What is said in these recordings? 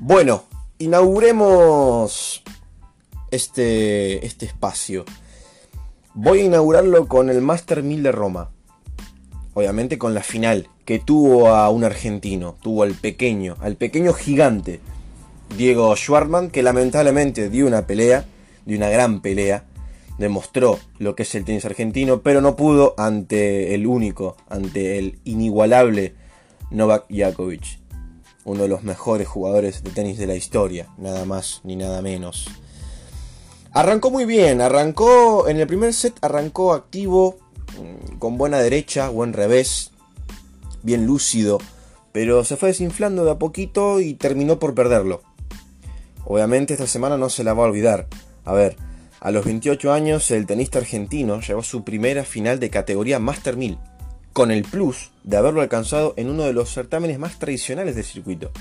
Bueno, inauguremos este, este espacio. Voy a inaugurarlo con el Master 1000 de Roma. Obviamente con la final, que tuvo a un argentino, tuvo al pequeño, al pequeño gigante, Diego Schwartman, que lamentablemente dio una pelea, dio una gran pelea, demostró lo que es el tenis argentino, pero no pudo ante el único, ante el inigualable Novak Djokovic, uno de los mejores jugadores de tenis de la historia, nada más ni nada menos. Arrancó muy bien, arrancó en el primer set, arrancó activo, mm, con buena derecha, buen revés, bien lúcido, pero se fue desinflando de a poquito y terminó por perderlo. Obviamente esta semana no se la va a olvidar. A ver, a los 28 años el tenista argentino llegó a su primera final de categoría Master 1000, con el plus de haberlo alcanzado en uno de los certámenes más tradicionales del circuito.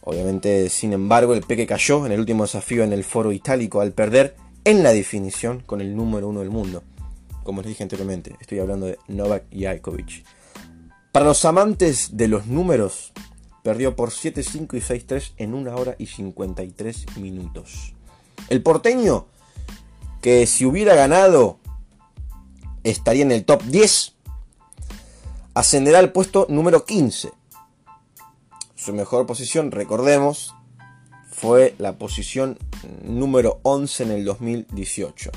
Obviamente, sin embargo, el Peque cayó en el último desafío en el foro itálico al perder en la definición con el número uno del mundo. Como les dije anteriormente, estoy hablando de Novak Djokovic. Para los amantes de los números, perdió por 7-5 y 6-3 en 1 hora y 53 minutos. El porteño, que si hubiera ganado estaría en el top 10, ascenderá al puesto número 15 su mejor posición, recordemos, fue la posición número 11 en el 2018.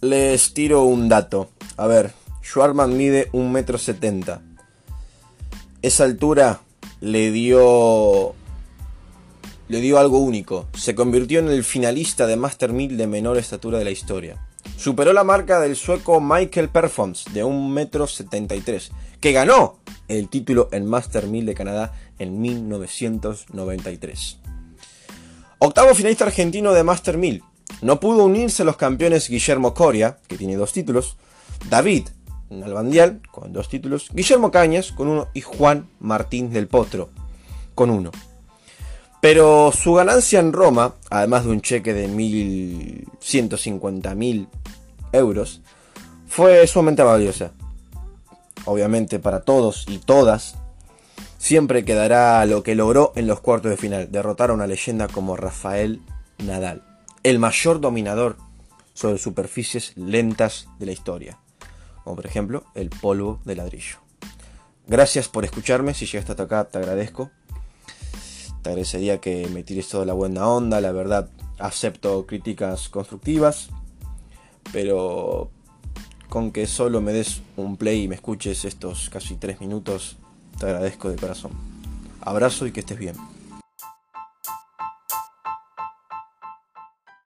Les tiro un dato. A ver, Schwarman mide 1,70 m. Esa altura le dio le dio algo único. Se convirtió en el finalista de Master 1000 de menor estatura de la historia. Superó la marca del sueco Michael Performs de 1,73 m, que ganó el título en Master 1000 de Canadá en 1993. Octavo finalista argentino de Master 1000. No pudo unirse a los campeones Guillermo Coria, que tiene dos títulos, David Nalbandial, con dos títulos, Guillermo Cañas, con uno, y Juan Martín del Potro, con uno. Pero su ganancia en Roma, además de un cheque de 1.150.000 euros, fue sumamente valiosa obviamente para todos y todas, siempre quedará lo que logró en los cuartos de final, derrotar a una leyenda como Rafael Nadal, el mayor dominador sobre superficies lentas de la historia, como por ejemplo el polvo de ladrillo. Gracias por escucharme, si llegaste hasta acá te agradezco. Te agradecería que me tires toda la buena onda, la verdad acepto críticas constructivas, pero con que solo me des un play y me escuches estos casi tres minutos, te agradezco de corazón. Abrazo y que estés bien.